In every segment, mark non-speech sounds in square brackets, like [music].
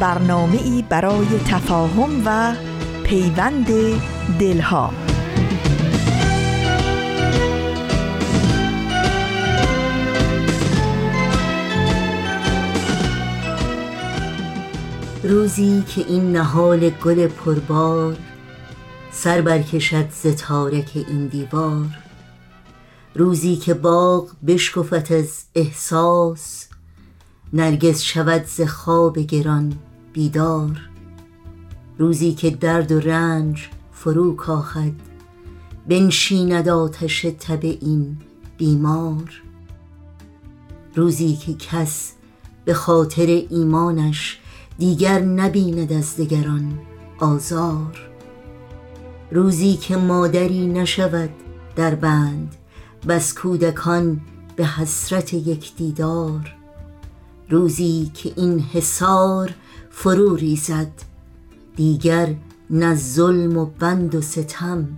برنامه ای برای تفاهم و پیوند دلها. روزی که این نهال گل پربار سر برکشد ز تارک این دیوار. روزی که باغ بشکفت از احساس نرگس شود ز خواب گران بیدار. روزی که درد و رنج فرو کاخد بنشیند آتش تب این بیمار. روزی که کس به خاطر ایمانش دیگر نبیند از دگران آزار. روزی که مادری نشود در بند بس کودکان به حسرت یک دیدار. روزی که این حصار فرو ریزد دیگر نه ظلم و بند و ستم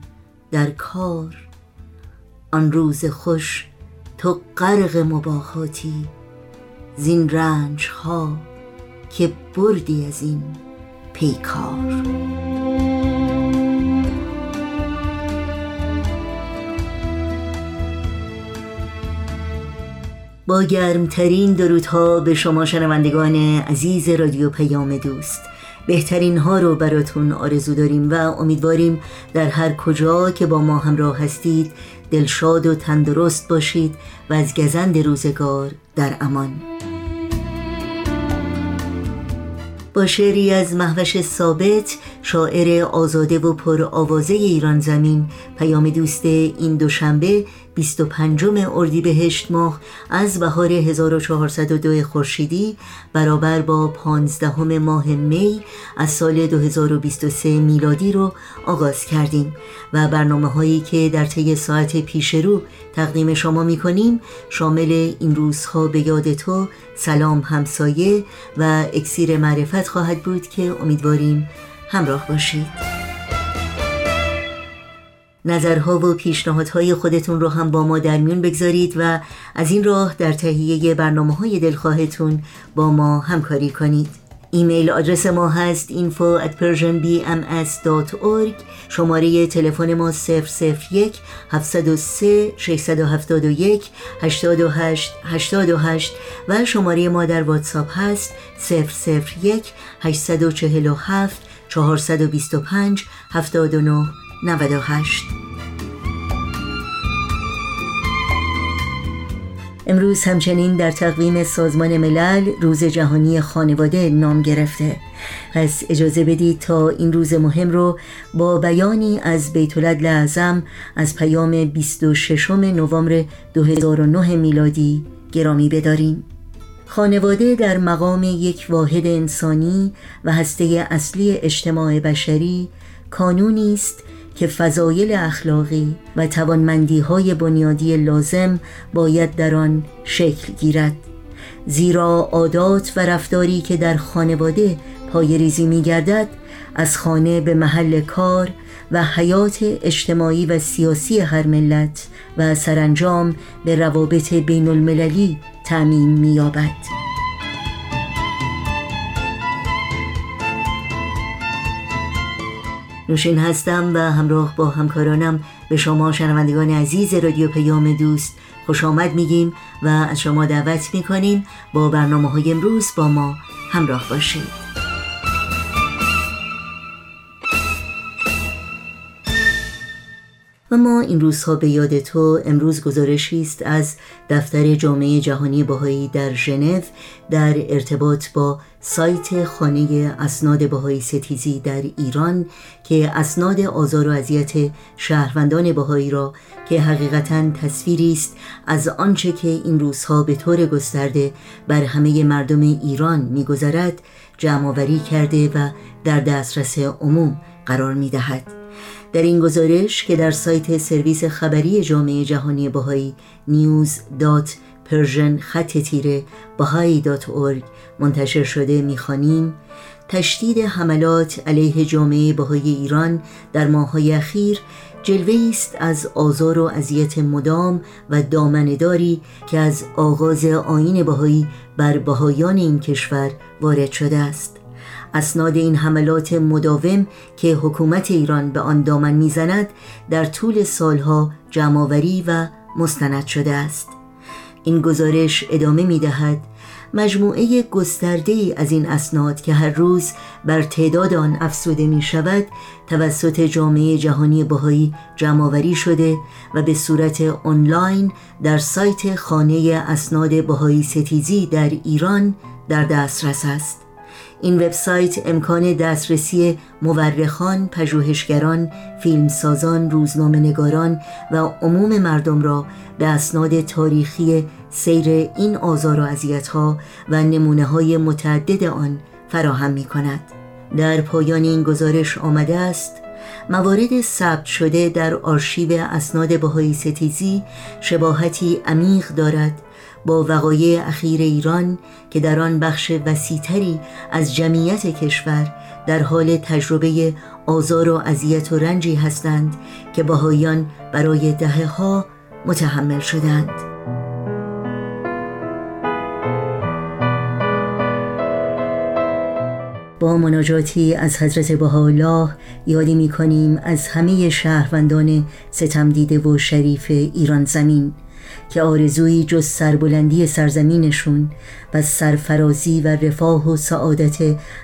در کار. آن روز خوش تو غرق مباهاتی زین رنج ها که بردی از این پیکار. با گرمترین درودها به شما شنوندگان عزیز رادیو پیام دوست. بهترین ها رو براتون آرزو داریم و امیدواریم در هر کجا که با ما همراه هستید دلشاد و تندرست باشید و از گزند روزگار در امان. با شعری از محوش ثابت شاعر آزاده و پر آوازه ایران زمین پیام دوست این دوشنبه 25 اردیبهشت ماه از بهار 1402 خورشیدی برابر با 15 ماه می از سال 2023 میلادی رو آغاز کردیم و برنامه هایی که در طی ساعت پیش رو تقدیم شما می کنیم شامل این روزها به یاد تو سلام همسایه و اکسیر معرفت خواهد بود که امیدواریم همراه باشید. نظرها و پیشنهادهای خودتون رو هم با ما در میون بگذارید و از این راه در تهیه برنامه های دلخواهتون با ما همکاری کنید. ایمیل آدرس ما هست info at persianbms.org شماره تلفن ما 001 703 671 828 828 و شماره ما در واتساپ هست 001 847 425 79 98 امروز همچنین در تقویم سازمان ملل روز جهانی خانواده نام گرفته. پس اجازه بدید تا این روز مهم رو با بیانی از بیت اعظم از پیام 26 نوامبر 2009 میلادی گرامی بداریم. خانواده در مقام یک واحد انسانی و هسته اصلی اجتماع بشری کانونی است که فضایل اخلاقی و توانمندی های بنیادی لازم باید در آن شکل گیرد زیرا عادات و رفتاری که در خانواده پایریزی می گردد از خانه به محل کار و حیات اجتماعی و سیاسی هر ملت و سرانجام به روابط بین المللی تعمیم می یابد. نوشین هستم و همراه با همکارانم به شما شنوندگان عزیز رادیو پیام دوست خوش آمد میگیم و از شما دعوت می‌کنیم با برنامه های امروز با ما همراه باشید. ما این روزها به یاد تو امروز گزارشی است از دفتر جامعه جهانی بهایی در ژنو در ارتباط با سایت خانه اسناد بهایی ستیزی در ایران که اسناد آزار و اذیت شهروندان بهایی را که حقیقتا تصویری است از آنچه که این روزها به طور گسترده بر همه مردم ایران میگذرد جمعآوری کرده و در دسترس عموم قرار می‌دهد. در این گزارش که در سایت سرویس خبری جامعه جهانی بهایی news.persian خط تیره منتشر شده می‌خوانیم. تشدید حملات علیه جامعه بهایی ایران در ماههای اخیر جلوه است از آزار و اذیت مدام و دامنداری که از آغاز آین بهایی بر بهایان این کشور وارد شده است. اسناد این حملات مداوم که حکومت ایران به آن دامن می‌زند در طول سالها جمعآوری و مستند شده است. این گزارش ادامه می دهد مجموعه گسترده از این اسناد که هر روز بر تعداد آن افسوده می شود توسط جامعه جهانی بهایی جمعآوری شده و به صورت آنلاین در سایت خانه اسناد بهایی ستیزی در ایران در دسترس است. این وبسایت امکان دسترسی مورخان، پژوهشگران، فیلمسازان، روزنامه‌نگاران و عموم مردم را به اسناد تاریخی سیر این آزار و اذیت‌ها و نمونه های متعدد آن فراهم می کند. در پایان این گزارش آمده است موارد ثبت شده در آرشیو اسناد بهایی ستیزی شباهتی عمیق دارد با وقایع اخیر ایران که در آن بخش وسیعتری از جمعیت کشور در حال تجربه آزار و اذیت و رنجی هستند که بهایان برای دهه ها متحمل شدند. با مناجاتی از حضرت بهاءالله یادی می کنیم از همه شهروندان ستم دیده و شریف ایران زمین. که آرزویی جز سربلندی سرزمینشون و سرفرازی و رفاه و سعادت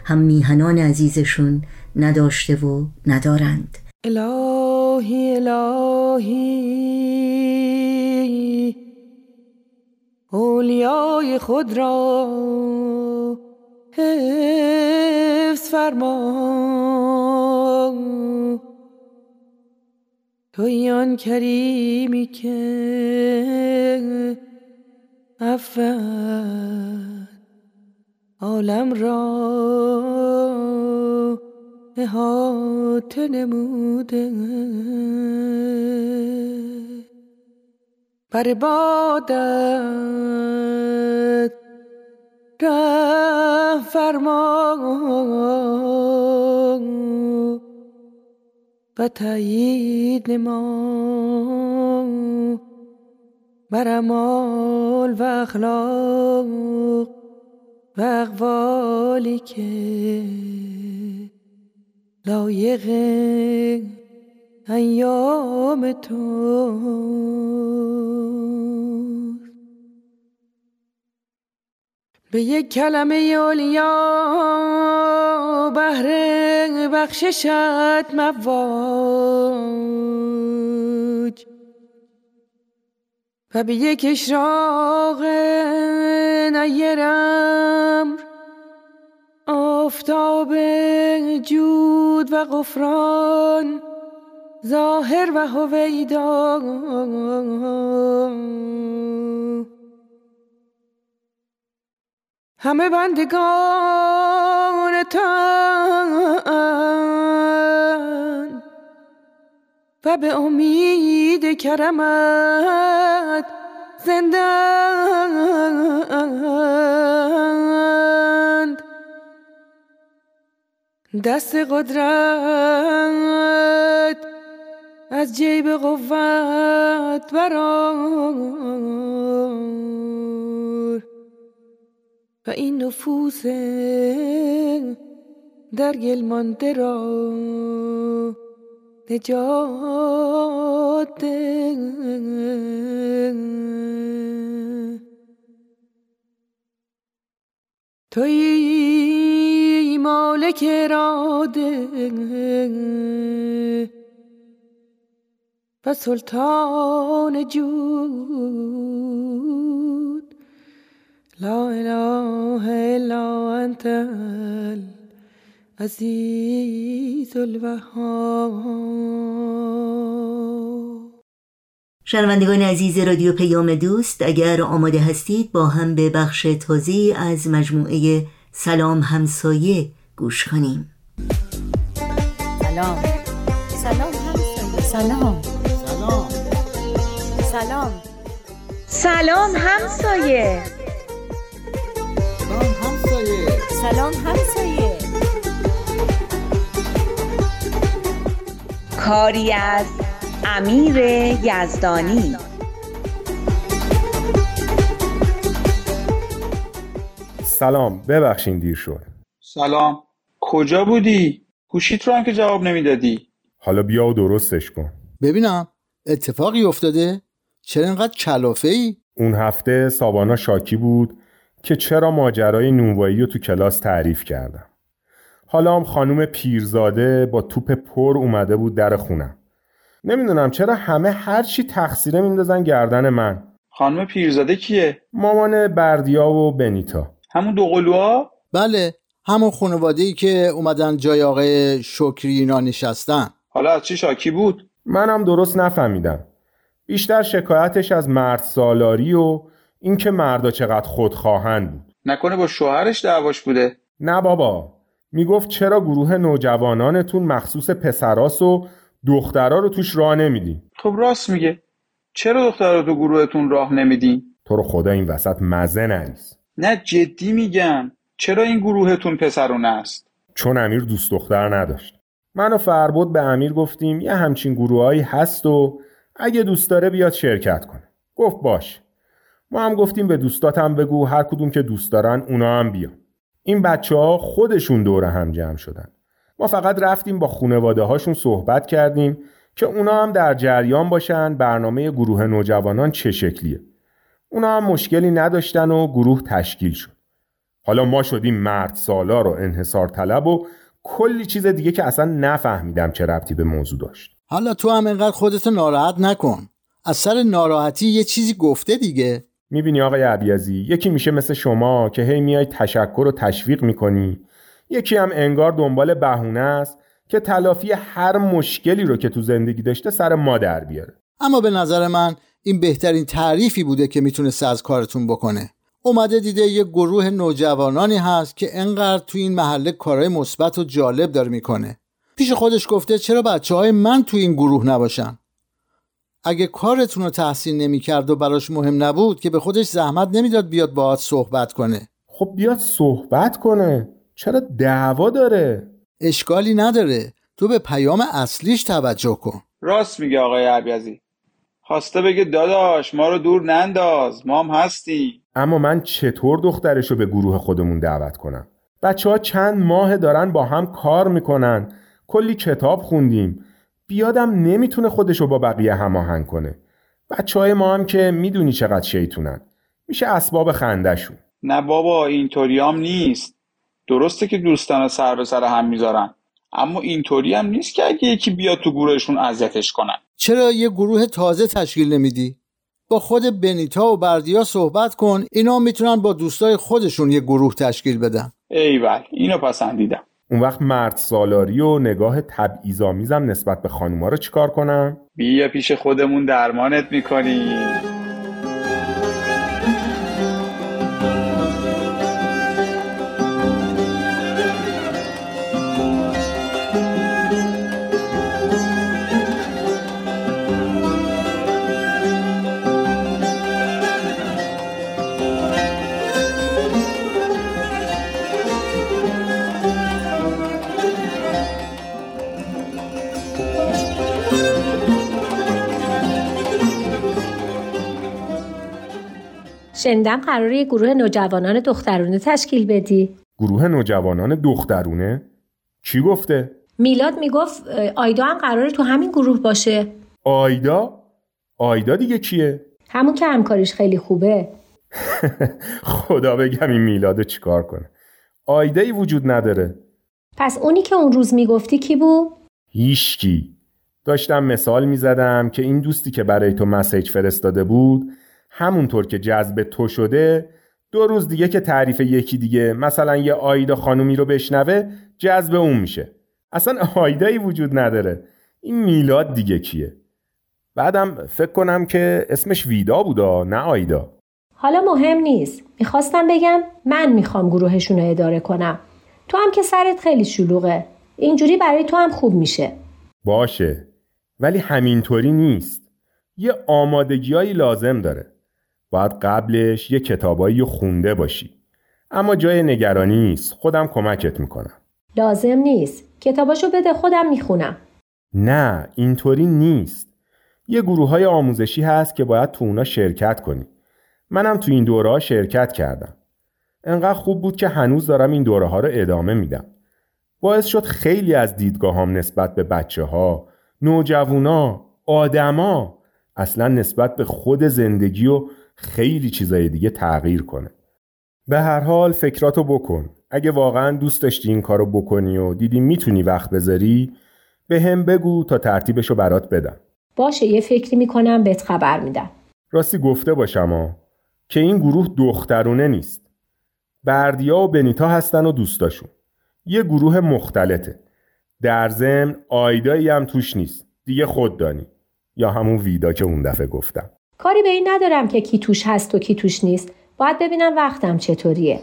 هم میهنان عزیزشون نداشته و ندارند. الهی الهی اولیای خود را حفظ فرما. توی آن کریمی که افن عالم را احاطه نموده. بر بادت فرمان. و تایید نما. بر و اخلاق و اقوالی که لایق ایام تو. به یک کلمه اولیا بهره بخششت مواج. و به یک اشراق نیرم آفتاب جود و غفران ظاهر و هویدا. همه بندگان تن و به امید کرمت زندند دست قدرت از جیب قوت برار و این نفوس در گل مانده را. نجات توی مالک اراده. و سلطان جود. لا اله الا انت العزیز الوهاب. شنوندگان عزیز رادیو پیام دوست اگر آماده هستید با هم به بخش تازی از مجموعه سلام همسایه گوش کنیم. سلام. سلام همسایه. سلام. سلام. سلام. سلام همسایه. سلام همسایه. سلام همسایه. کاری از امیر یزدانی. سلام ببخشین دیر شد. سلام. کجا بودی؟ گوشیت رو هم که جواب نمی‌دادی. حالا بیا و درستش کن. ببینم اتفاقی افتاده؟ چرا اینقدر کلافه ای؟ اون هفته سابانا شاکی بود که چرا ماجرای نونوایی رو تو کلاس تعریف کردم حالا هم خانوم پیرزاده با توپ پر اومده بود در خونم نمی‌دونم چرا همه هرچی تقصیره میندازن گردن من خانم پیرزاده کیه؟ مامان بردیا و بنیتا همون دو قلوها؟ بله همون خانواده ای که اومدن جای آقای شکری اینا نشستن حالا از چی شاکی بود؟ منم درست نفهمیدم بیشتر شکایتش از مرد سالاری و اینکه مردا چقدر خودخواهند. بود نکنه با شوهرش دعواش بوده؟ نه بابا. می‌گفت چرا گروه نوجوانانتون مخصوص پسراس و دخترا رو توش راه نمیدین؟ خب راست میگه. چرا دخترها تو گروهتون راه نمیدین؟ تو رو خدا این وسط مزه نریز. نه جدی میگم. چرا این گروهتون پسرونه است؟ چون امیر دوست دختر نداشت. من و فربود به امیر گفتیم یه همچین گروهایی هست و اگه دوست داره بیاد شرکت کنه. گفت باش ما هم گفتیم به دوستاتم بگو هر کدوم که دوست دارن اونا هم بیان. این بچه ها خودشون دور هم جمع شدن. ما فقط رفتیم با خونواده هاشون صحبت کردیم که اونا هم در جریان باشن برنامه گروه نوجوانان چه شکلیه. اونا هم مشکلی نداشتن و گروه تشکیل شد. حالا ما شدیم مرد سالار و انحصار طلب و کلی چیز دیگه که اصلا نفهمیدم چه ربطی به موضوع داشت. حالا تو هم اینقدر خودتو ناراحت نکن. از سر ناراحتی یه چیزی گفته دیگه. می‌بینی آقای عبیزی یکی میشه مثل شما که هی میای تشکر و تشویق می‌کنی. یکی هم انگار دنبال بهونه است که تلافی هر مشکلی رو که تو زندگی داشته سر ما در بیاره. اما به نظر من این بهترین تعریفی بوده که می‌تونسته از کارتون بکنه. اومده دیده یه گروه نوجوانانی هست که انقدر تو این محله کارهای مثبت و جالب داره می‌کنه. پیش خودش گفته چرا بچه های من تو این گروه نباشن؟ اگه کارتون رو تحسین نمی‌کرد و براش مهم نبود که به خودش زحمت نمی‌داد بیاد باهات صحبت کنه. خب بیاد صحبت کنه. چرا دعوا داره؟ اشکالی نداره. تو به پیام اصلیش توجه کن. راست میگه آقای عبیزی. خواسته بگه داداش ما رو دور ننداز. ما هم هستیم. اما من چطور دخترش رو به گروه خودمون دعوت کنم؟ بچه ها چند ماه دارن با هم کار می‌کنن. کلی کتاب خوندیم. بیادم نمی‌تونه خودشو با بقیه هماهنگ کنه. بچه های ما هم که می‌دونی چقدر شیطونن. میشه اسباب خندشون نه بابا اینطوری هم نیست. درسته که دوستان سر به سر هم می‌ذارن. اما اینطوری هم نیست که اگه یکی بیاد تو گروهشون اذیتش کنن. چرا یه گروه تازه تشکیل نمیدی؟ با خود بنیتا و بردیا صحبت کن اینا می‌تونن با دوستای خودشون یه گروه تشکیل بدن. ایول اینو پسندیدم. اون وقت مرد سالاری و نگاه تبعیض‌آمیزم نسبت به خانوما رو چیکار کنم؟ بیا پیش خودمون درمانت می‌کنیم. شنیدم قراره یه گروه نوجوانان دخترونه تشکیل بدی. گروه نوجوانان دخترونه؟ کی گفته؟ میلاد می‌گفت آیدا هم قراره تو همین گروه باشه. آیدا؟ آیدا دیگه کیه؟ همون که همکاریش خیلی خوبه. [laughs] خدا بگم این میلادو چیکار کنه. آیدایی وجود نداره. پس اونی که اون روز می‌گفتی کی بود؟ هیشکی داشتم مثال می زدم که این دوستی که برای تو مسیج فرستاده بود همونطور که جذب تو شده دو روز دیگه که تعریف یکی دیگه مثلا یه آیدا خانومی رو بشنوه جذب اون میشه. اصلا آیدایی وجود نداره. این میلاد دیگه کیه؟ بعدم فکر کنم که اسمش ویدا بودا نه آیدا. حالا مهم نیست. می‌خواستم بگم من می‌خوام گروهشون رو اداره کنم. تو هم که سرت خیلی شلوغه. اینجوری برای تو هم خوب میشه. باشه. ولی همینطوری نیست. یه آمادگیایی لازم داره. باید قبلش یه کتابایی خونده باشی. اما جای نگرانی نیست. خودم کمکت می‌کنم. لازم نیست. کتاباشو بده خودم می‌خونم. نه اینطوری نیست. یه گروه های آموزشی هست که باید تو اونا شرکت کنی. منم تو این دوره ها شرکت کردم. انقدر خوب بود که هنوز دارم این دوره ها رو ادامه میدم. باعث شد خیلی از دیدگاهام نسبت به بچه ها نوجوانا آدما اصلا نسبت به خود زندگی و خیلی چیزای دیگه تغییر کنه. به هر حال فکراتو بکن. اگه واقعا دوست داشتی این کارو بکنی و دیدی می‌تونی وقت بذاری به هم بگو تا ترتیبشو برات بدم. باشه یه فکری می‌کنم بهت خبر میدم. راستی گفته باشم ها که این گروه دخترونه نیست. بردیا و بنیتا هستن و دوستاشون. یه گروه مختلطه. در ضمن آیدایی هم توش نیست. دیگه خود دانی یا همون ویدا که اون دفعه گفتم. کاری به این ندارم که کی توش هست و کی توش نیست. باید ببینم وقتم چطوریه.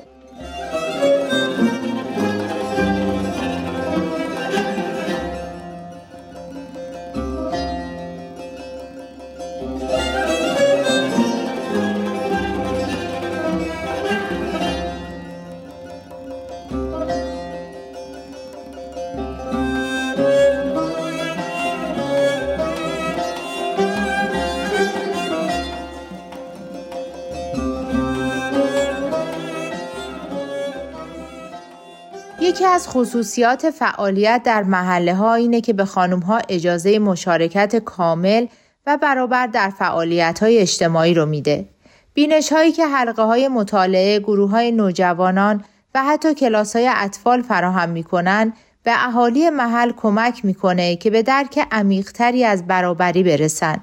یکی از خصوصیات فعالیت در محله ها اینه که به خانم ها اجازه مشارکت کامل و برابر در فعالیت های اجتماعی رو میده. بینش هایی که حلقه های مطالعه، گروه های نوجوانان و حتی کلاس های اطفال فراهم می‌کنن به اهالی محل کمک می‌کنه که به درک عمیقتری از برابری برسن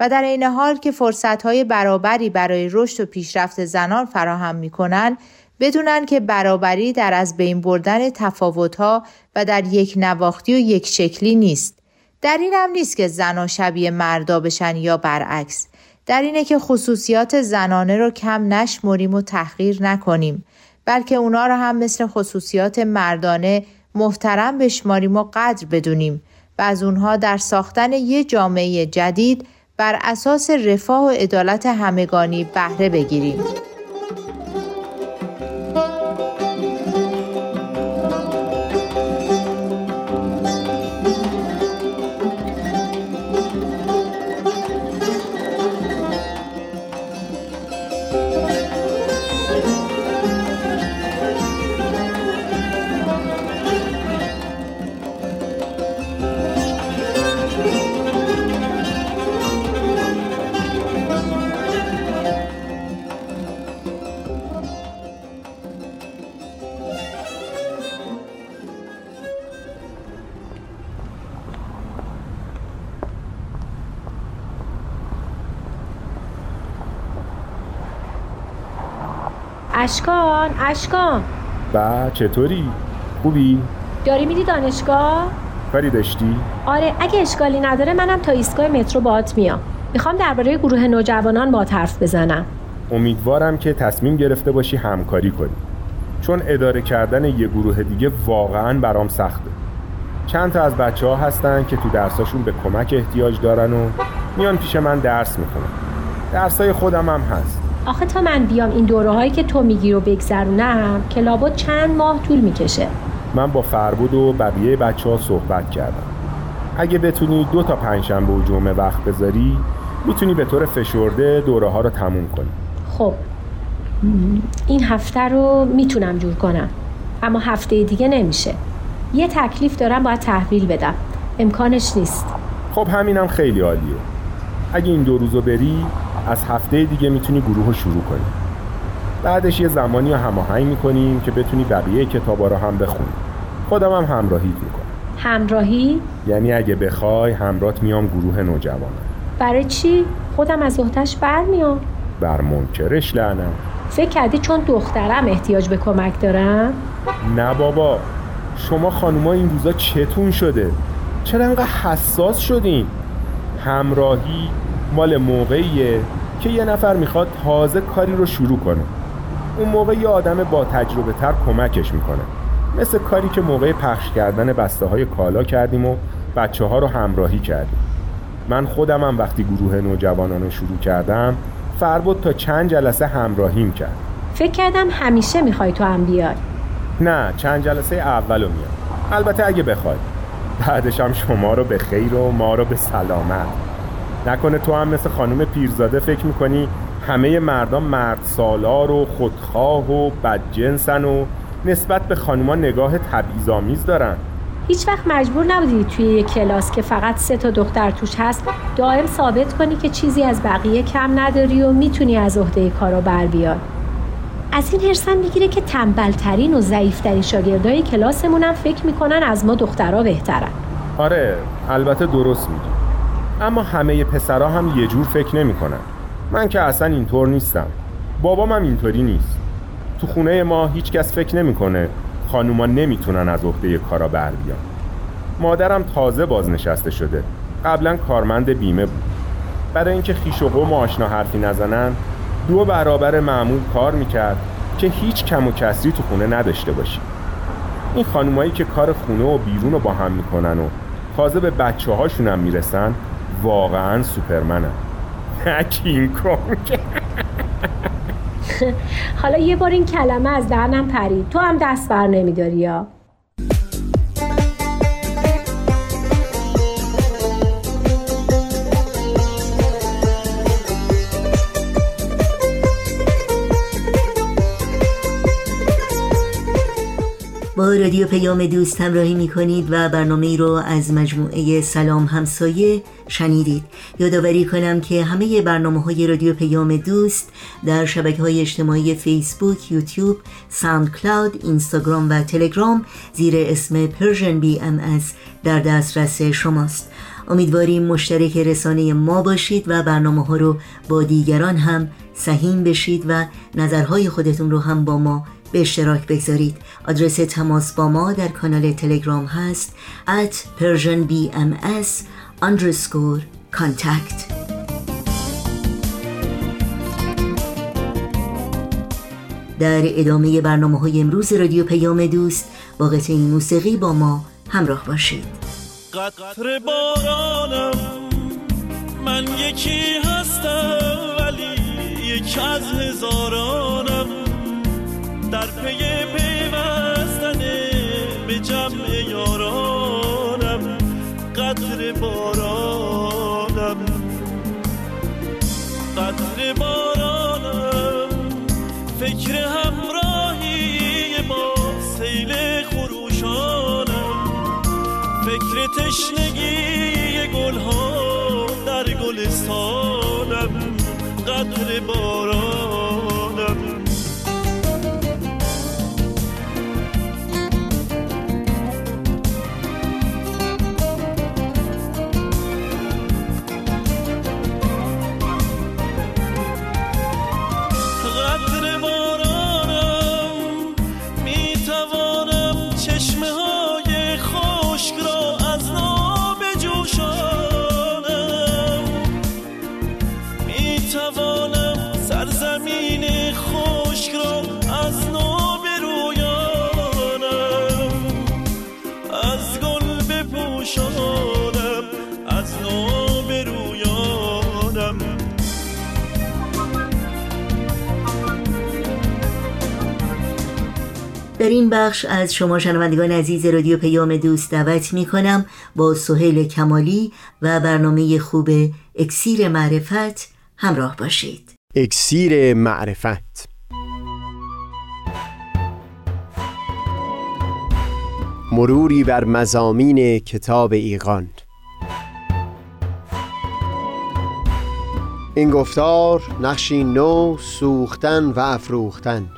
و در این حال که فرصت های برابری برای رشد و پیشرفت زنان فراهم می‌کنن بدونن که برابری در از بین بردن تفاوتها و در یک نواختی و یک شکلی نیست. در این هم نیست که زنها شبیه مردا بشن یا برعکس. در اینه که خصوصیات زنانه رو کم نشمریم و تحقیر نکنیم بلکه اونا رو هم مثل خصوصیات مردانه محترم بشماریم و قدر بدونیم و از اونها در ساختن یه جامعه جدید بر اساس رفاه و عدالت همگانی بهره بگیریم. اشکان اشکان با چطوری؟ خوبی؟ داری میری دانشگاه؟ کاری داشتی؟ آره اگه اشکالی نداره منم تا ایستگاه مترو باهات میام می‌خوام درباره گروه نوجوانان با حرف بزنم امیدوارم که تصمیم گرفته باشی همکاری کنی چون اداره کردن یه گروه دیگه واقعا برام سخته چند تا از بچه ها هستن که تو درساشون به کمک احتیاج دارن و میان پیش من درس می‌خونن درسای خودم هم هست آخه تا من بیام این دوره هایی که تو میگی رو بگذرونم که لابد چند ماه طول می‌کشه. من با فربود و بقیه بچه ها صحبت کردم. اگه بتونی دو تا پنجشنبه و جمعه وقت بذاری می‌تونی به طور فشرده دوره ها رو تموم کنی. خب. این هفته رو می‌تونم جور کنم اما هفته دیگه نمیشه. یه تکلیف دارم باید تحویل بدم. امکانش نیست. خب همینم خیلی عالیه. اگه این دو روزو بری از هفته دیگه می‌تونی گروه رو شروع کنی. بعدش یه زمانی هماهنگ می‌کنیم که بتونی بقیه کتابا رو هم بخونی. خودم هم همراهیت می‌کنم. همراهی؟ یعنی اگه بخوای همرات میام گروه نوجوانان. برای چی؟ خودم از احتش برمیام. بر منکرش لعنم فکر کردی چون دخترم احتیاج به کمک دارم؟ نه بابا. شما خانوما این روزا چتون شده. چرا انقدر حساس شدین؟ همراهی مال موقعیه که یه نفر می‌خواد تازه کاری رو شروع کنه. اون موقع یه آدم با تجربه تر کمکش می‌کنه. مثل کاری که موقع پخش کردن بسته های کالا کردیم و بچه ها رو همراهی کردیم. من خودمم وقتی گروه نوجوانان رو شروع کردم فربود تا چند جلسه همراهیم کرد. فکر کردم همیشه می‌خوای تو هم بیای. نه چند جلسه اول رو میام. البته اگه بخوای. بعدش هم شما رو به خیر و ما رو به سلامت. نکنه تو هم مثل خانم پیرزاده فکر می‌کنی همه مردم مرد سالار و خودخواه و بدجنسن و نسبت به خانوما نگاه تبعیض‌آمیز دارن. هیچ وقت مجبور نبودی توی یه کلاس که فقط سه تا دختر توش هست دائم ثابت کنی که چیزی از بقیه کم نداری و می‌تونی از عهده کارا بر بیای. از این هرسم می‌گیره که تنبلترین و ضعیفترین شاگردای کلاسمون هم فکر می‌کنن از ما دخترها بهترن. آره البته درست میگی. اما همه پسرا هم یه جور فکر نمی‌کنن. من که اصلا اینطور نیستم. بابام هم اینطوری نیست. تو خونه ما هیچکس فکر نمی‌کنه خانوما نمی‌تونن از عهده کارا بر بیان. مادرم تازه بازنشسته شده. قبلا کارمند بیمه بود. برای اینکه خیش و قوم و آشنا حرفی نزنن دو برابر معمول کار می‌کرد که هیچ کم و کسری تو خونه نداشته باشی. این خانومایی که کار خونه و بیرون رو با هم می‌کنن و تازه به بچه هاشون هم می‌رسن واقعا سوپرمنن کینگ کنگ. [laughs] حالا یه بار این کلمه از دهنم پرید. تو هم دست بر نمیداری یا؟ رادیو پیام دوست همراهی می کنید و برنامه رو از مجموعه سلام همسایه شنیدید. یادآوری کنم که همه برنامه های رادیو پیام دوست در شبکه های اجتماعی فیسبوک، یوتیوب، SoundCloud، اینستاگرام و تلگرام زیر اسم Persian BMS در دسترس شماست. امیدواریم مشترک رسانه ما باشید و برنامه ها رو با دیگران هم سهیم بشید و نظرهای خودتون رو هم با ما به اشتراک بگذارید. آدرس تماس با ما در کانال تلگرام هست at persianbms underscore contact. در ادامه برنامه های امروز رادیو پیام دوست با قطعه موسیقی با ما همراه باشید. قطر بارانم من یکی هستم ولی یکی از هزارانم. در پی پیوستن به جمع یارانم قطر بارانم. قطر بارانم فکر همراهی با سیل خروشانم. فکر تشنگی گلها در گلستانم. قطر بارانم در این بخش از شما شنوندگان عزیز رادیو پیام دوست دعوت می کنم با سهیل کمالی و برنامه خوب اکسیر معرفت همراه باشید. اکسیر معرفت. مروری بر مزامین کتاب ایقان این گفتار نقشی نو سوختن و افروختن.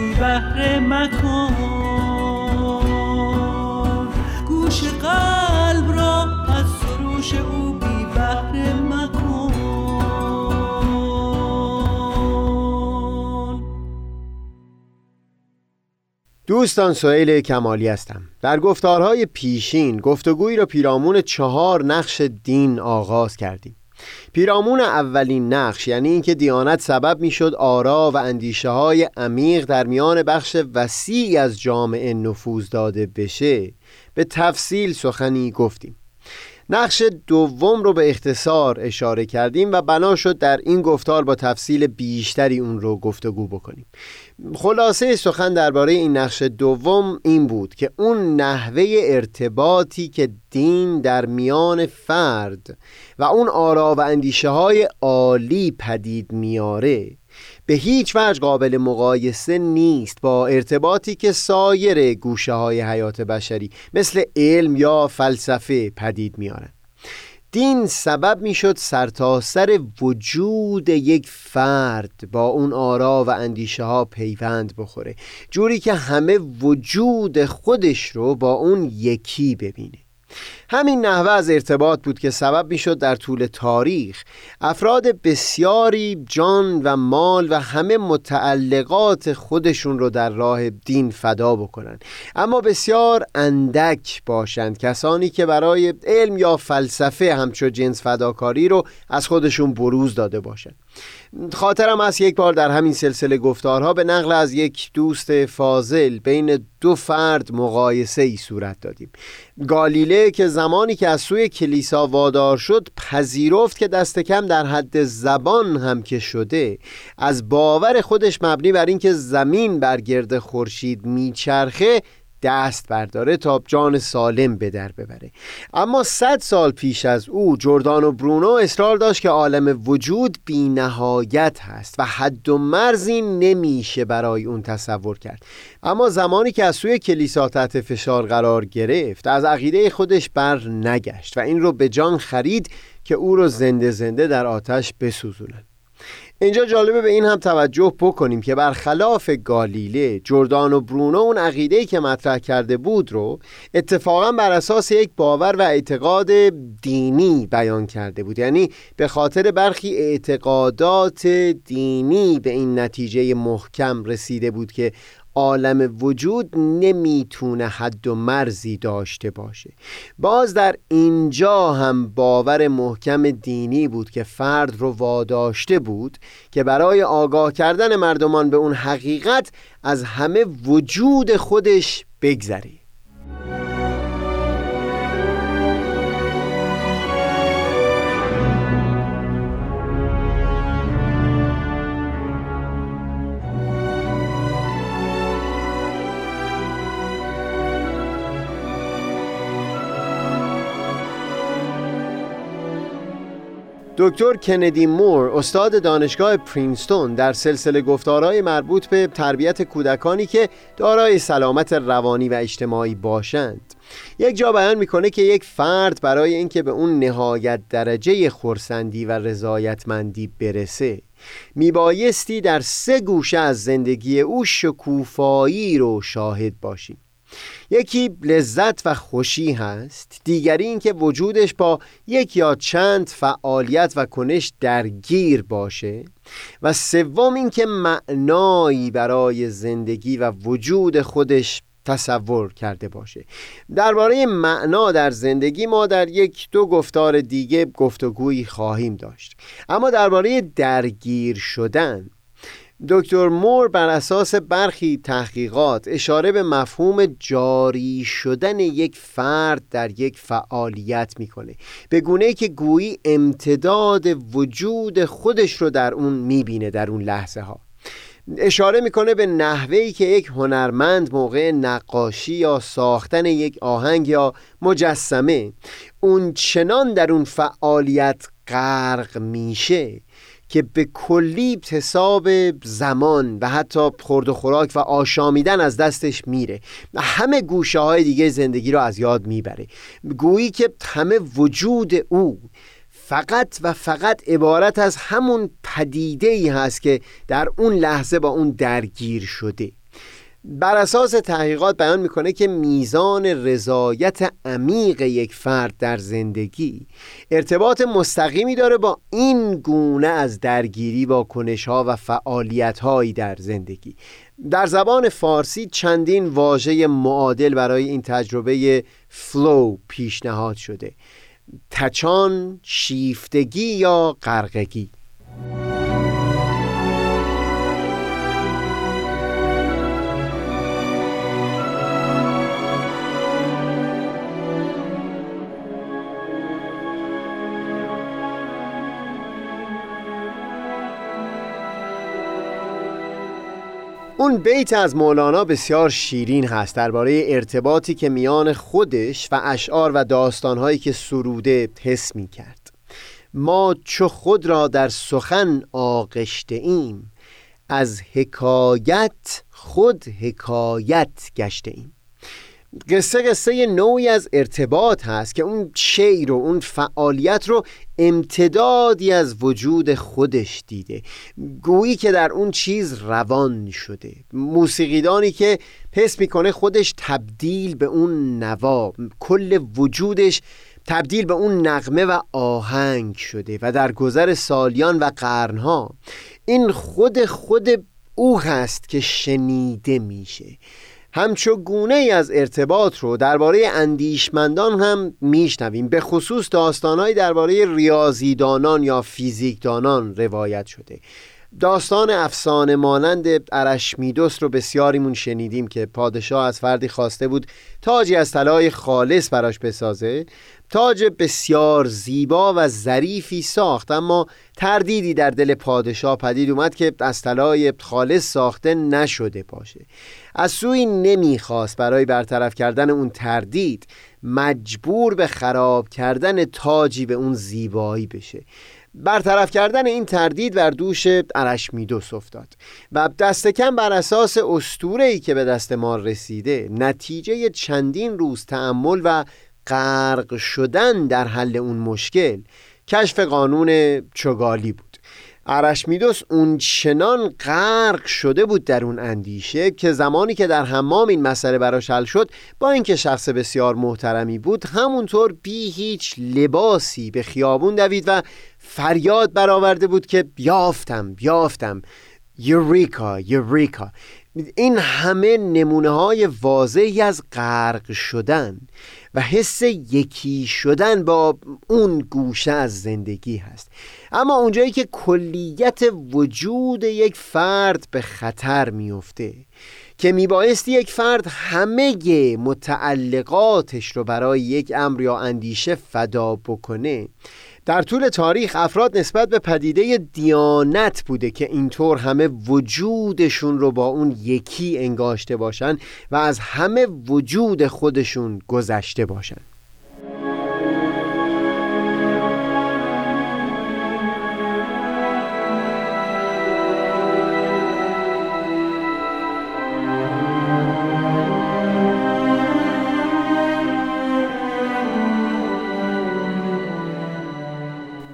بهره مکن. گوش قلب را از سروش او بی بهره مکن. دوستان سهیل کمالی هستم. در گفتارهای پیشین گفتگویی را پیرامون چهار نقش دین آغاز کردیم. پیرامون اولین نقش یعنی اینکه دیانت سبب می‌شد آرا و اندیشه های عمیق در میان بخش وسیعی از جامعه نفوذ داده بشه. به تفصیل سخنی گفتیم. نقش دوم رو به اختصار اشاره کردیم و بنا شد در این گفتار با تفصیل بیشتری اون رو گفتگو بکنیم. خلاصه سخن درباره این نقش دوم این بود که اون نحوه ارتباطی که دین در میان فرد و اون آرا و اندیشه های عالی پدید میاره. به هیچ وجه قابل مقایسه نیست با ارتباطی که سایر گوشه های حیات بشری مثل علم یا فلسفه پدید میارن دین سبب می‌شد سرتاسر سر وجود یک فرد با اون آرا و اندیشه ها پیوند بخوره. جوری که همه وجود خودش رو با اون یکی ببینه. همین نحوه از ارتباط بود که سبب می‌شد در طول تاریخ افراد بسیاری جان و مال و همه متعلقات خودشون رو در راه دین فدا بکنن اما بسیار اندک باشند کسانی که برای علم یا فلسفه همچو جنس فداکاری رو از خودشون بروز داده باشند. خاطرم از یک بار در همین سلسله گفتارها به نقل از یک دوست فاضل بین دو فرد مقایسه ای صورت دادیم. گالیله که زمانی که از سوی کلیسا وادار شد پذیرفت که دست کم در حد زبان هم که شده. از باور خودش مبنی بر اینکه زمین بر گرد خورشید میچرخه دست برداره تا جان سالم به در ببره. اما صد سال پیش از او جردان و برونو اصرار داشت که عالم وجود بی نهایت هست و حد و مرزی نمیشه برای اون تصور کرد. اما زمانی که از سوی کلیسا تحت فشار قرار گرفت از عقیده خودش بر نگشت و این رو به جان خرید که او رو زنده زنده در آتش بسوزونند اینجا جالبه به این هم توجه بکنیم که برخلاف گالیله جردان و برونو اون عقیده که مطرح کرده بود رو اتفاقا بر اساس یک باور و اعتقاد دینی بیان کرده بود. یعنی به خاطر برخی اعتقادات دینی به این نتیجه محکم رسیده بود که عالم وجود نمی‌تونه حد و مرزی داشته باشه. باز در اینجا هم باور محکم دینی بود که فرد رو واداشته بود که برای آگاه کردن مردمان به اون حقیقت از همه وجود خودش بگذره دکتر کندی مور استاد دانشگاه پرینستون در سلسله گفتارهای مربوط به تربیت کودکانی که دارای سلامت روانی و اجتماعی باشند. یک جا بیان می‌کنه که یک فرد برای اینکه به اون نهایت درجه خورسندی و رضایتمندی برسه میبایستی در سه گوشه از زندگی او شکوفایی رو شاهد باشیم. یکی لذت و خوشی هست دیگری اینکه وجودش با یک یا چند فعالیت و کنش درگیر باشه و سوم اینکه معنایی برای زندگی و وجود خودش تصور کرده باشه. درباره معنا در زندگی ما در یک دو گفتار دیگه گفتگویی خواهیم داشت. اما درباره درگیر شدن دکتر مور بر اساس برخی تحقیقات اشاره به مفهوم جاری شدن یک فرد در یک فعالیت می‌کنه. به گونه که گویی امتداد وجود خودش رو در اون می‌بینه در اون لحظه ها اشاره می‌کنه به نحوهی که یک هنرمند موقع نقاشی یا ساختن یک آهنگ یا مجسمه اون چنان در اون فعالیت غرق میشه که به کلی حساب زمان و حتی خورد و خوراک و آشامیدن از دستش میره. همه گوشه های دیگه زندگی رو از یاد می‌بره. گویی که همه وجود او فقط و فقط عبارت از همون پدیده ای هست که در اون لحظه با اون درگیر شده. بر اساس تحقیقات بیان می‌کنه که میزان رضایت عمیق یک فرد در زندگی ارتباط مستقیمی داره با این گونه از درگیری با کنشها و فعالیت هایی در زندگی. در زبان فارسی چندین واژه معادل برای این تجربه فلو پیشنهاد شده تچان، شیفتگی یا غرقگی. اون بیت از مولانا بسیار شیرین هست درباره ارتباطی که میان خودش و اشعار و داستانهایی که سروده حس می کرد ما چو خود را در سخن آغشته ایم از حکایت خود حکایت گشته ایم. قصه قصه نوعی از ارتباط هست که اون شعر و اون فعالیت رو امتدادی از وجود خودش دیده. گویی که در اون چیز روان شده. موسیقیدانی که حس می‌کنه خودش تبدیل به اون نوا کل وجودش تبدیل به اون نغمه و آهنگ شده و در گذر سالیان و قرنها این خود خود او هست که شنیده میشه. همچو گونه ای از ارتباط رو درباره اندیشمندان هم میشنویم. به خصوص داستانهایی درباره ریاضیدانان یا فیزیکدانان روایت شده. داستان افسانه مانند ارشمیدس رو بسیاریمون شنیدیم که پادشاه از فردی خواسته بود تاجی از طلای خالص براش بسازه. تاج بسیار زیبا و ظریفی ساخت اما تردیدی در دل پادشاه پدید اومد که از طلای خالص ساخته نشده باشه. از سوی نمی‌خواست برای برطرف کردن اون تردید مجبور به خراب کردن تاجی به اون زیبایی بشه. برطرف کردن این تردید بر دوش ارشمیدس افتاد و دست کم بر اساس ای که به دست ما رسیده نتیجه چندین روز تأمل و غرق شدن در حل اون مشکل کشف قانون چگالی بود. ارشمیدس اون چنان غرق شده بود در اون اندیشه که زمانی که در حمام این مسئله براش حل شد با اینکه شخص بسیار محترمی بود همونطور بی هیچ لباسی به خیابون دوید و فریاد برآورده بود که بیافتم بیافتم. یوریکا یوریکا. این همه نمونه های واضحی از غرق شدن. و حس یکی شدن با اون گوشه از زندگی هست. اما اونجایی که کلیت وجود یک فرد به خطر میفته که میبایستی یک فرد همه متعلقاتش رو برای یک امر یا اندیشه فدا بکنه در طول تاریخ افراد نسبت به پدیده دیانت بوده که اینطور همه وجودشون رو با اون یکی انگاشته باشن و از همه وجود خودشون گذشته باشن.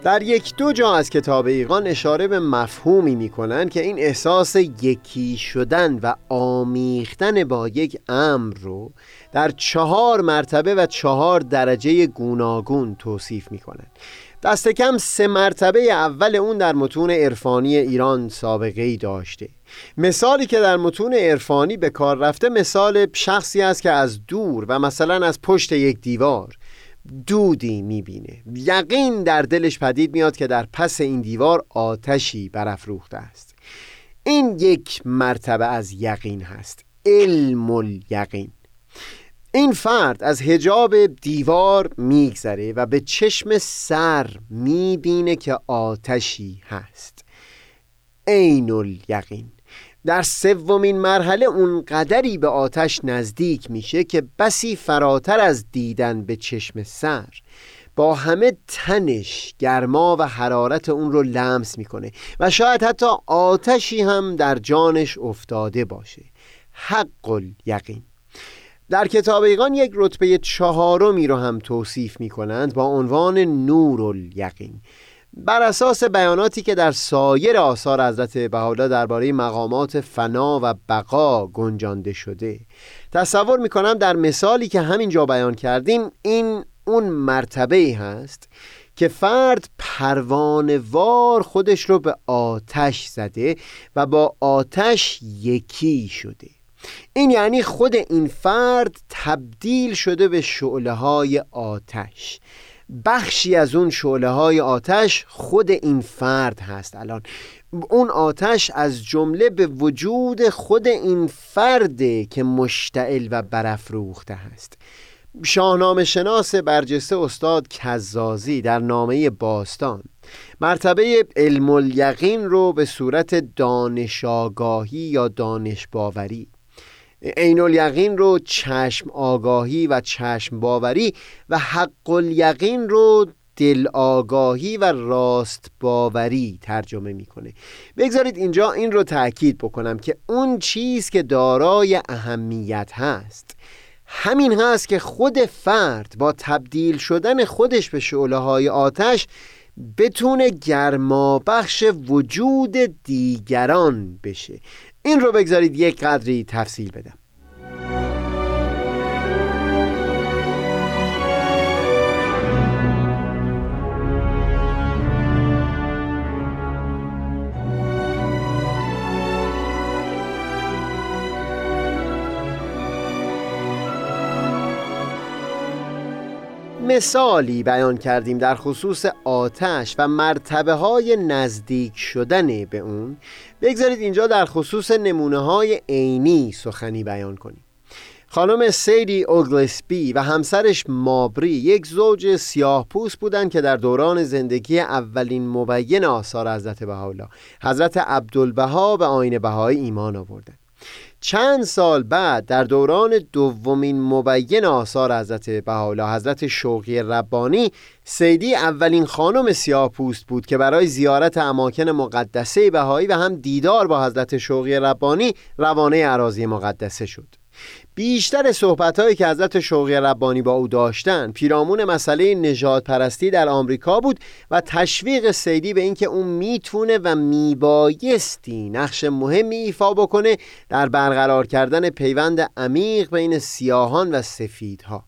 در یک دو جا از کتاب ایقان اشاره به مفهومی می‌کنن که این احساس یکی شدن و آمیختن با یک امر رو در چهار مرتبه و چهار درجه گوناگون توصیف می‌کنن دست کم سه مرتبه اول اون در متون عرفانی ایران سابقه ای داشته. مثالی که در متون عرفانی به کار رفته مثال شخصی است که از دور و مثلا از پشت یک دیوار دودی می‌بینه. یقین در دلش پدید میاد که در پس این دیوار آتشی برافروخته است. این یک مرتبه از یقین هست. علم الیقین. این فرد از هجاب دیوار میگذره و به چشم سر می‌بینه که آتشی هست. عین الیقین. در سومین مرحله اون قدری به آتش نزدیک میشه که بسی فراتر از دیدن به چشم سر. با همه تنش گرما و حرارت اون رو لمس می‌کنه و شاید حتی آتشی هم در جانش افتاده باشه. حق یقین در کتاب ایقان یک رتبه چهارمی رو هم توصیف می کنند با عنوان نور یقین بر اساس بیاناتی که در سایر آثار حضرت بهاءالله درباره مقامات فنا و بقا گنجانده شده تصور می کنم در مثالی که همینجا بیان کردیم این اون مرتبه هست که فرد پروانوار خودش رو به آتش زده و با آتش یکی شده. این یعنی خود این فرد تبدیل شده به شعله های آتش. بخشی از اون شعله های آتش خود این فرد هست الان. اون آتش از جمله به وجود خود این فرده که مشتعل و برافروخته هست. شاهنامه شناس برجسته استاد کزازی در نامه باستان مرتبه علم الیقین رو به صورت دانش آگاهی یا دانش باوری عین الیقین رو چشم آگاهی و چشم باوری و حق الیقین رو دل آگاهی و راست باوری ترجمه می‌کنه. بگذارید اینجا این رو تاکید بکنم که اون چیز که دارای اهمیت هست. همین هست که خود فرد با تبدیل شدن خودش به شعله های آتش بتونه گرما بخش وجود دیگران بشه. این رو بگذارید یک قدری تفصیل بدم. مثالی بیان کردیم در خصوص آتش و مرتبه های نزدیک شدن به اون. بگذارید اینجا در خصوص نمونه های عینی سخنی بیان کنیم. خانم سیدی اوگلسبی و همسرش مابری یک زوج سیاه پوست بودند که در دوران زندگی اولین مبین آثار حضرت بهاءالله حضرت عبدالبها به آین بهایی ایمان آوردند. چند سال بعد در دوران دومین مبین آثار حضرت بهاءالله حضرت شوقی ربانی سیدی اولین خانم سیاه پوست بود که برای زیارت اماکن مقدسه بهایی و هم دیدار با حضرت شوقی ربانی روانه عراضی مقدسه شد. بیشتر صحبتهایی که حضرت شوقی ربانی با او داشتن پیرامون مسئله نجات پرستی در آمریکا بود و تشویق سیدی به اینکه اون می‌تونه و میبایستی نقش مهمی ایفا بکنه در برقرار کردن پیوند عمیق بین سیاهان و سفیدها.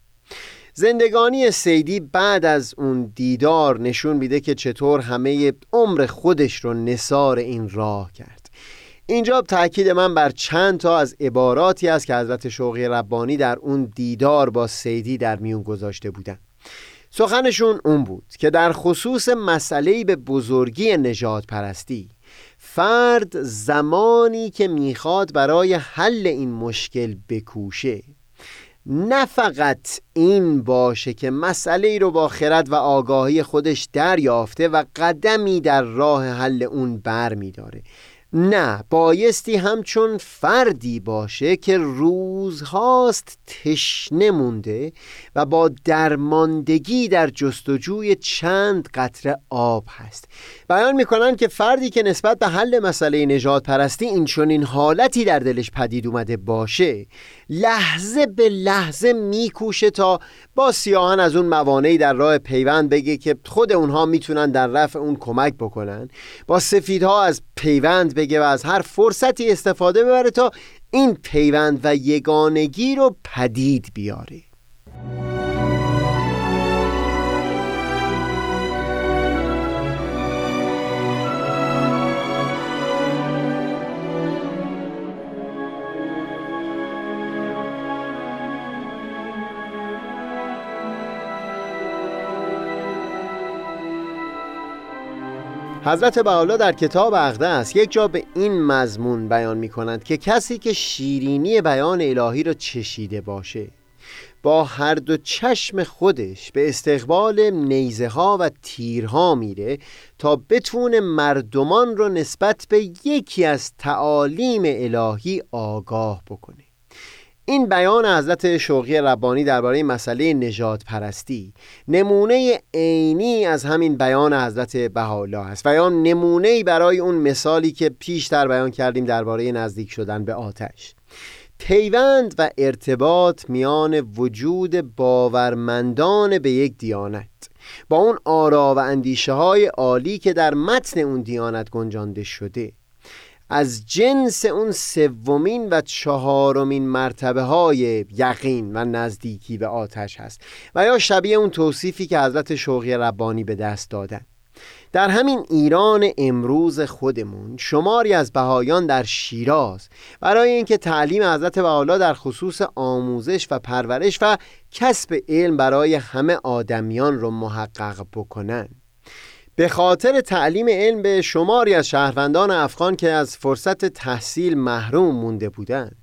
زندگانی سیدی بعد از اون دیدار نشون میده که چطور همه عمر خودش رو نصار این راه کرد. اینجا تاکید من بر چند تا از عباراتی است که حضرت شوقی ربانی در اون دیدار با سیدی در میون گذاشته بودن سخنشون اون بود که در خصوص مسئله به بزرگی نجات پرستی فرد زمانی که می‌خواد برای حل این مشکل بکوشه نه فقط این باشه که مسئله ای رو با خرد و آگاهی خودش دریافته و قدمی در راه حل اون بر میداره نه بایستی همچون فردی باشه که روزهاست تشنه مونده و با درماندگی در جستجوی چند قطره آب هست. بیان می‌کنن که فردی که نسبت به حل مسئله نجات پرستی این چنین حالتی در دلش پدید اومده باشه لحظه به لحظه میکوشه تا با سیاهان از اون موانعی در راه پیوند بگه که خود اونها می‌تونن در رفع اون کمک بکنن. با سفیدها از پیوند بگه و از هر فرصتی استفاده ببره تا این پیوند و یگانگی رو پدید بیاره. حضرت بحالا در کتاب اقدس یک جا به این مضمون بیان می کنند که کسی که شیرینی بیان الهی را چشیده باشه با هر دو چشم خودش به استقبال نیزه ها و تیرها میره تا بتونه مردمان رو نسبت به یکی از تعالیم الهی آگاه بکنه. این بیان حضرت شوقی ربانی درباره مسئله نجات پرستی نمونه عینی از همین بیان حضرت بهاءالله است و یا نمونه برای اون مثالی که پیشتر بیان کردیم درباره نزدیک شدن به آتش. پیوند و ارتباط میان وجود باورمندان به یک دیانت. با اون آرا و اندیشه های عالی که در متن اون دیانت گنجانده شده. از جنس اون سومین و چهارمین مرتبه های یقین و نزدیکی به آتش هست و یا شبیه اون توصیفی که حضرت شوقی ربانی به دست دادن. در همین ایران امروز خودمون شماری از بهایان در شیراز برای اینکه تعلیم حضرت بهاءالله در خصوص آموزش و پرورش و کسب علم برای همه آدمیان رو محقق بکنن. به خاطر تعلیم علم به شماری از شهروندان افغان که از فرصت تحصیل محروم مونده بودند.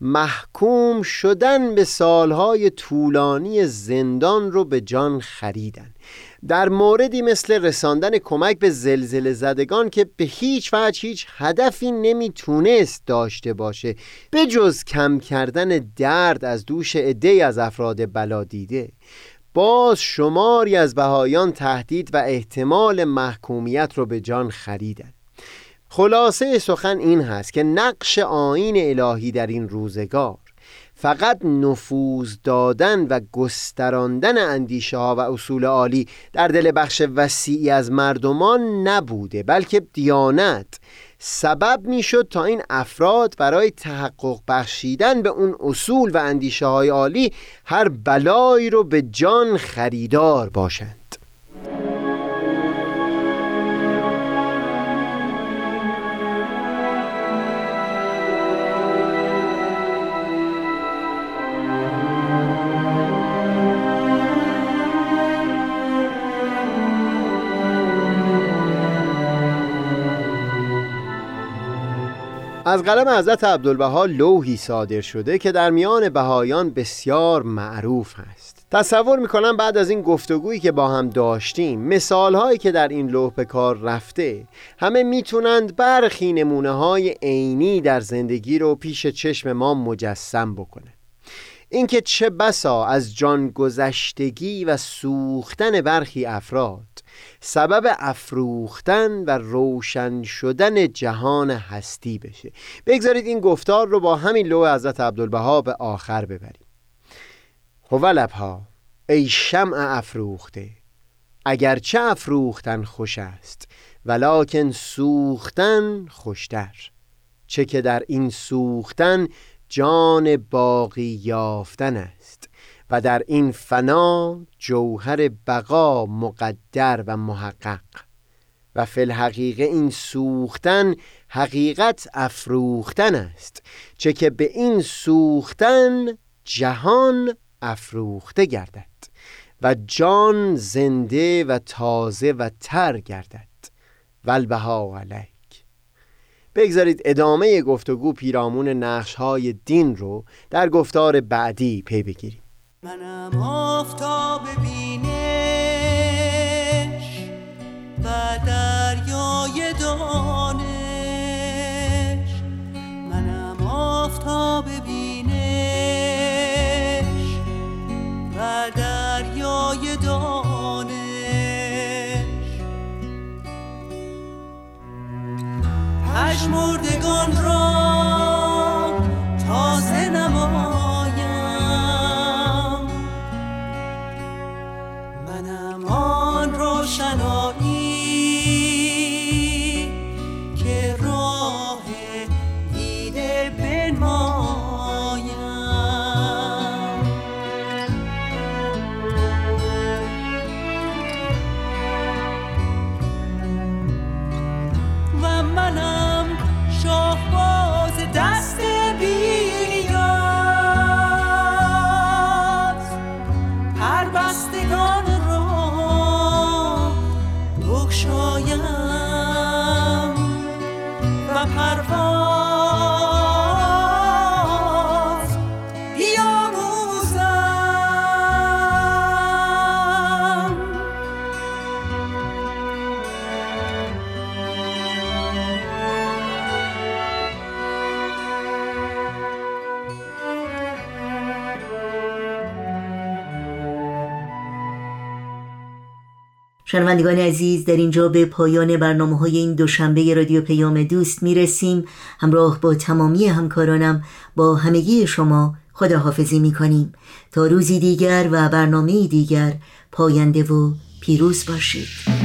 محکوم شدن به سالهای طولانی زندان رو به جان خریدن. در موردی مثل رساندن کمک به زلزله زدگان که به هیچ وجه هیچ هدفی نمی‌تونست داشته باشه به جز کم کردن درد از دوش عده از افراد بلا دیده. باز شماری از بهایان تهدید و احتمال محکومیت رو به جان خریدن. خلاصه سخن این هست که نقش آین الهی در این روزگار فقط نفوذ دادن و گستراندن اندیشه ها و اصول عالی در دل بخش وسیعی از مردمان نبوده بلکه دیانت سبب می‌شد تا این افراد برای تحقق بخشیدن به اون اصول و اندیشه های عالی هر بلایی رو به جان خریدار باشند. از قلم حضرت عبدالبها لوحی صادر شده که در میان بهایان بسیار معروف است. تصور می‌کنم بعد از این گفتگویی که با هم داشتیم مثال هایی که در این لوح به کار رفته همه می‌تونند برخی نمونه های عینی در زندگی رو پیش چشم ما مجسم بکنه اینکه چه بسا از جان گذشتگی و سوختن برخی افراد. سبب افروختن و روشن شدن جهان هستی بشه. بگذارید این گفتار رو با همین لوح حضرت عبدالبها به آخر ببریم. هولبها ای شمع افروخته اگرچه افروختن خوش است ولکن سوختن خوشتر. چه که در این سوختن جان باقی یافتن است و در این فنا جوهر بقا مقدر و محقق و فی الحقیقه این سوختن حقیقت افروختن است چه که به این سوختن جهان افروخته گردد و جان زنده و تازه و تر گردد والبها علیک بگذارید ادامه گفتگو پیرامون نقش های دین رو در گفتار بعدی پی بگیریم. منم آفتاب بینش و دریای دانش پشمردگان را تازه نمایم. منم آن روشنایی شنوندگان عزیز در اینجا به پایان برنامه های این دوشنبه رادیو پیام دوست می‌رسیم. همراه با تمامی همکارانم با همگی شما خداحافظی می‌کنیم. تا روزی دیگر و برنامه دیگر پاینده و پیروز باشید.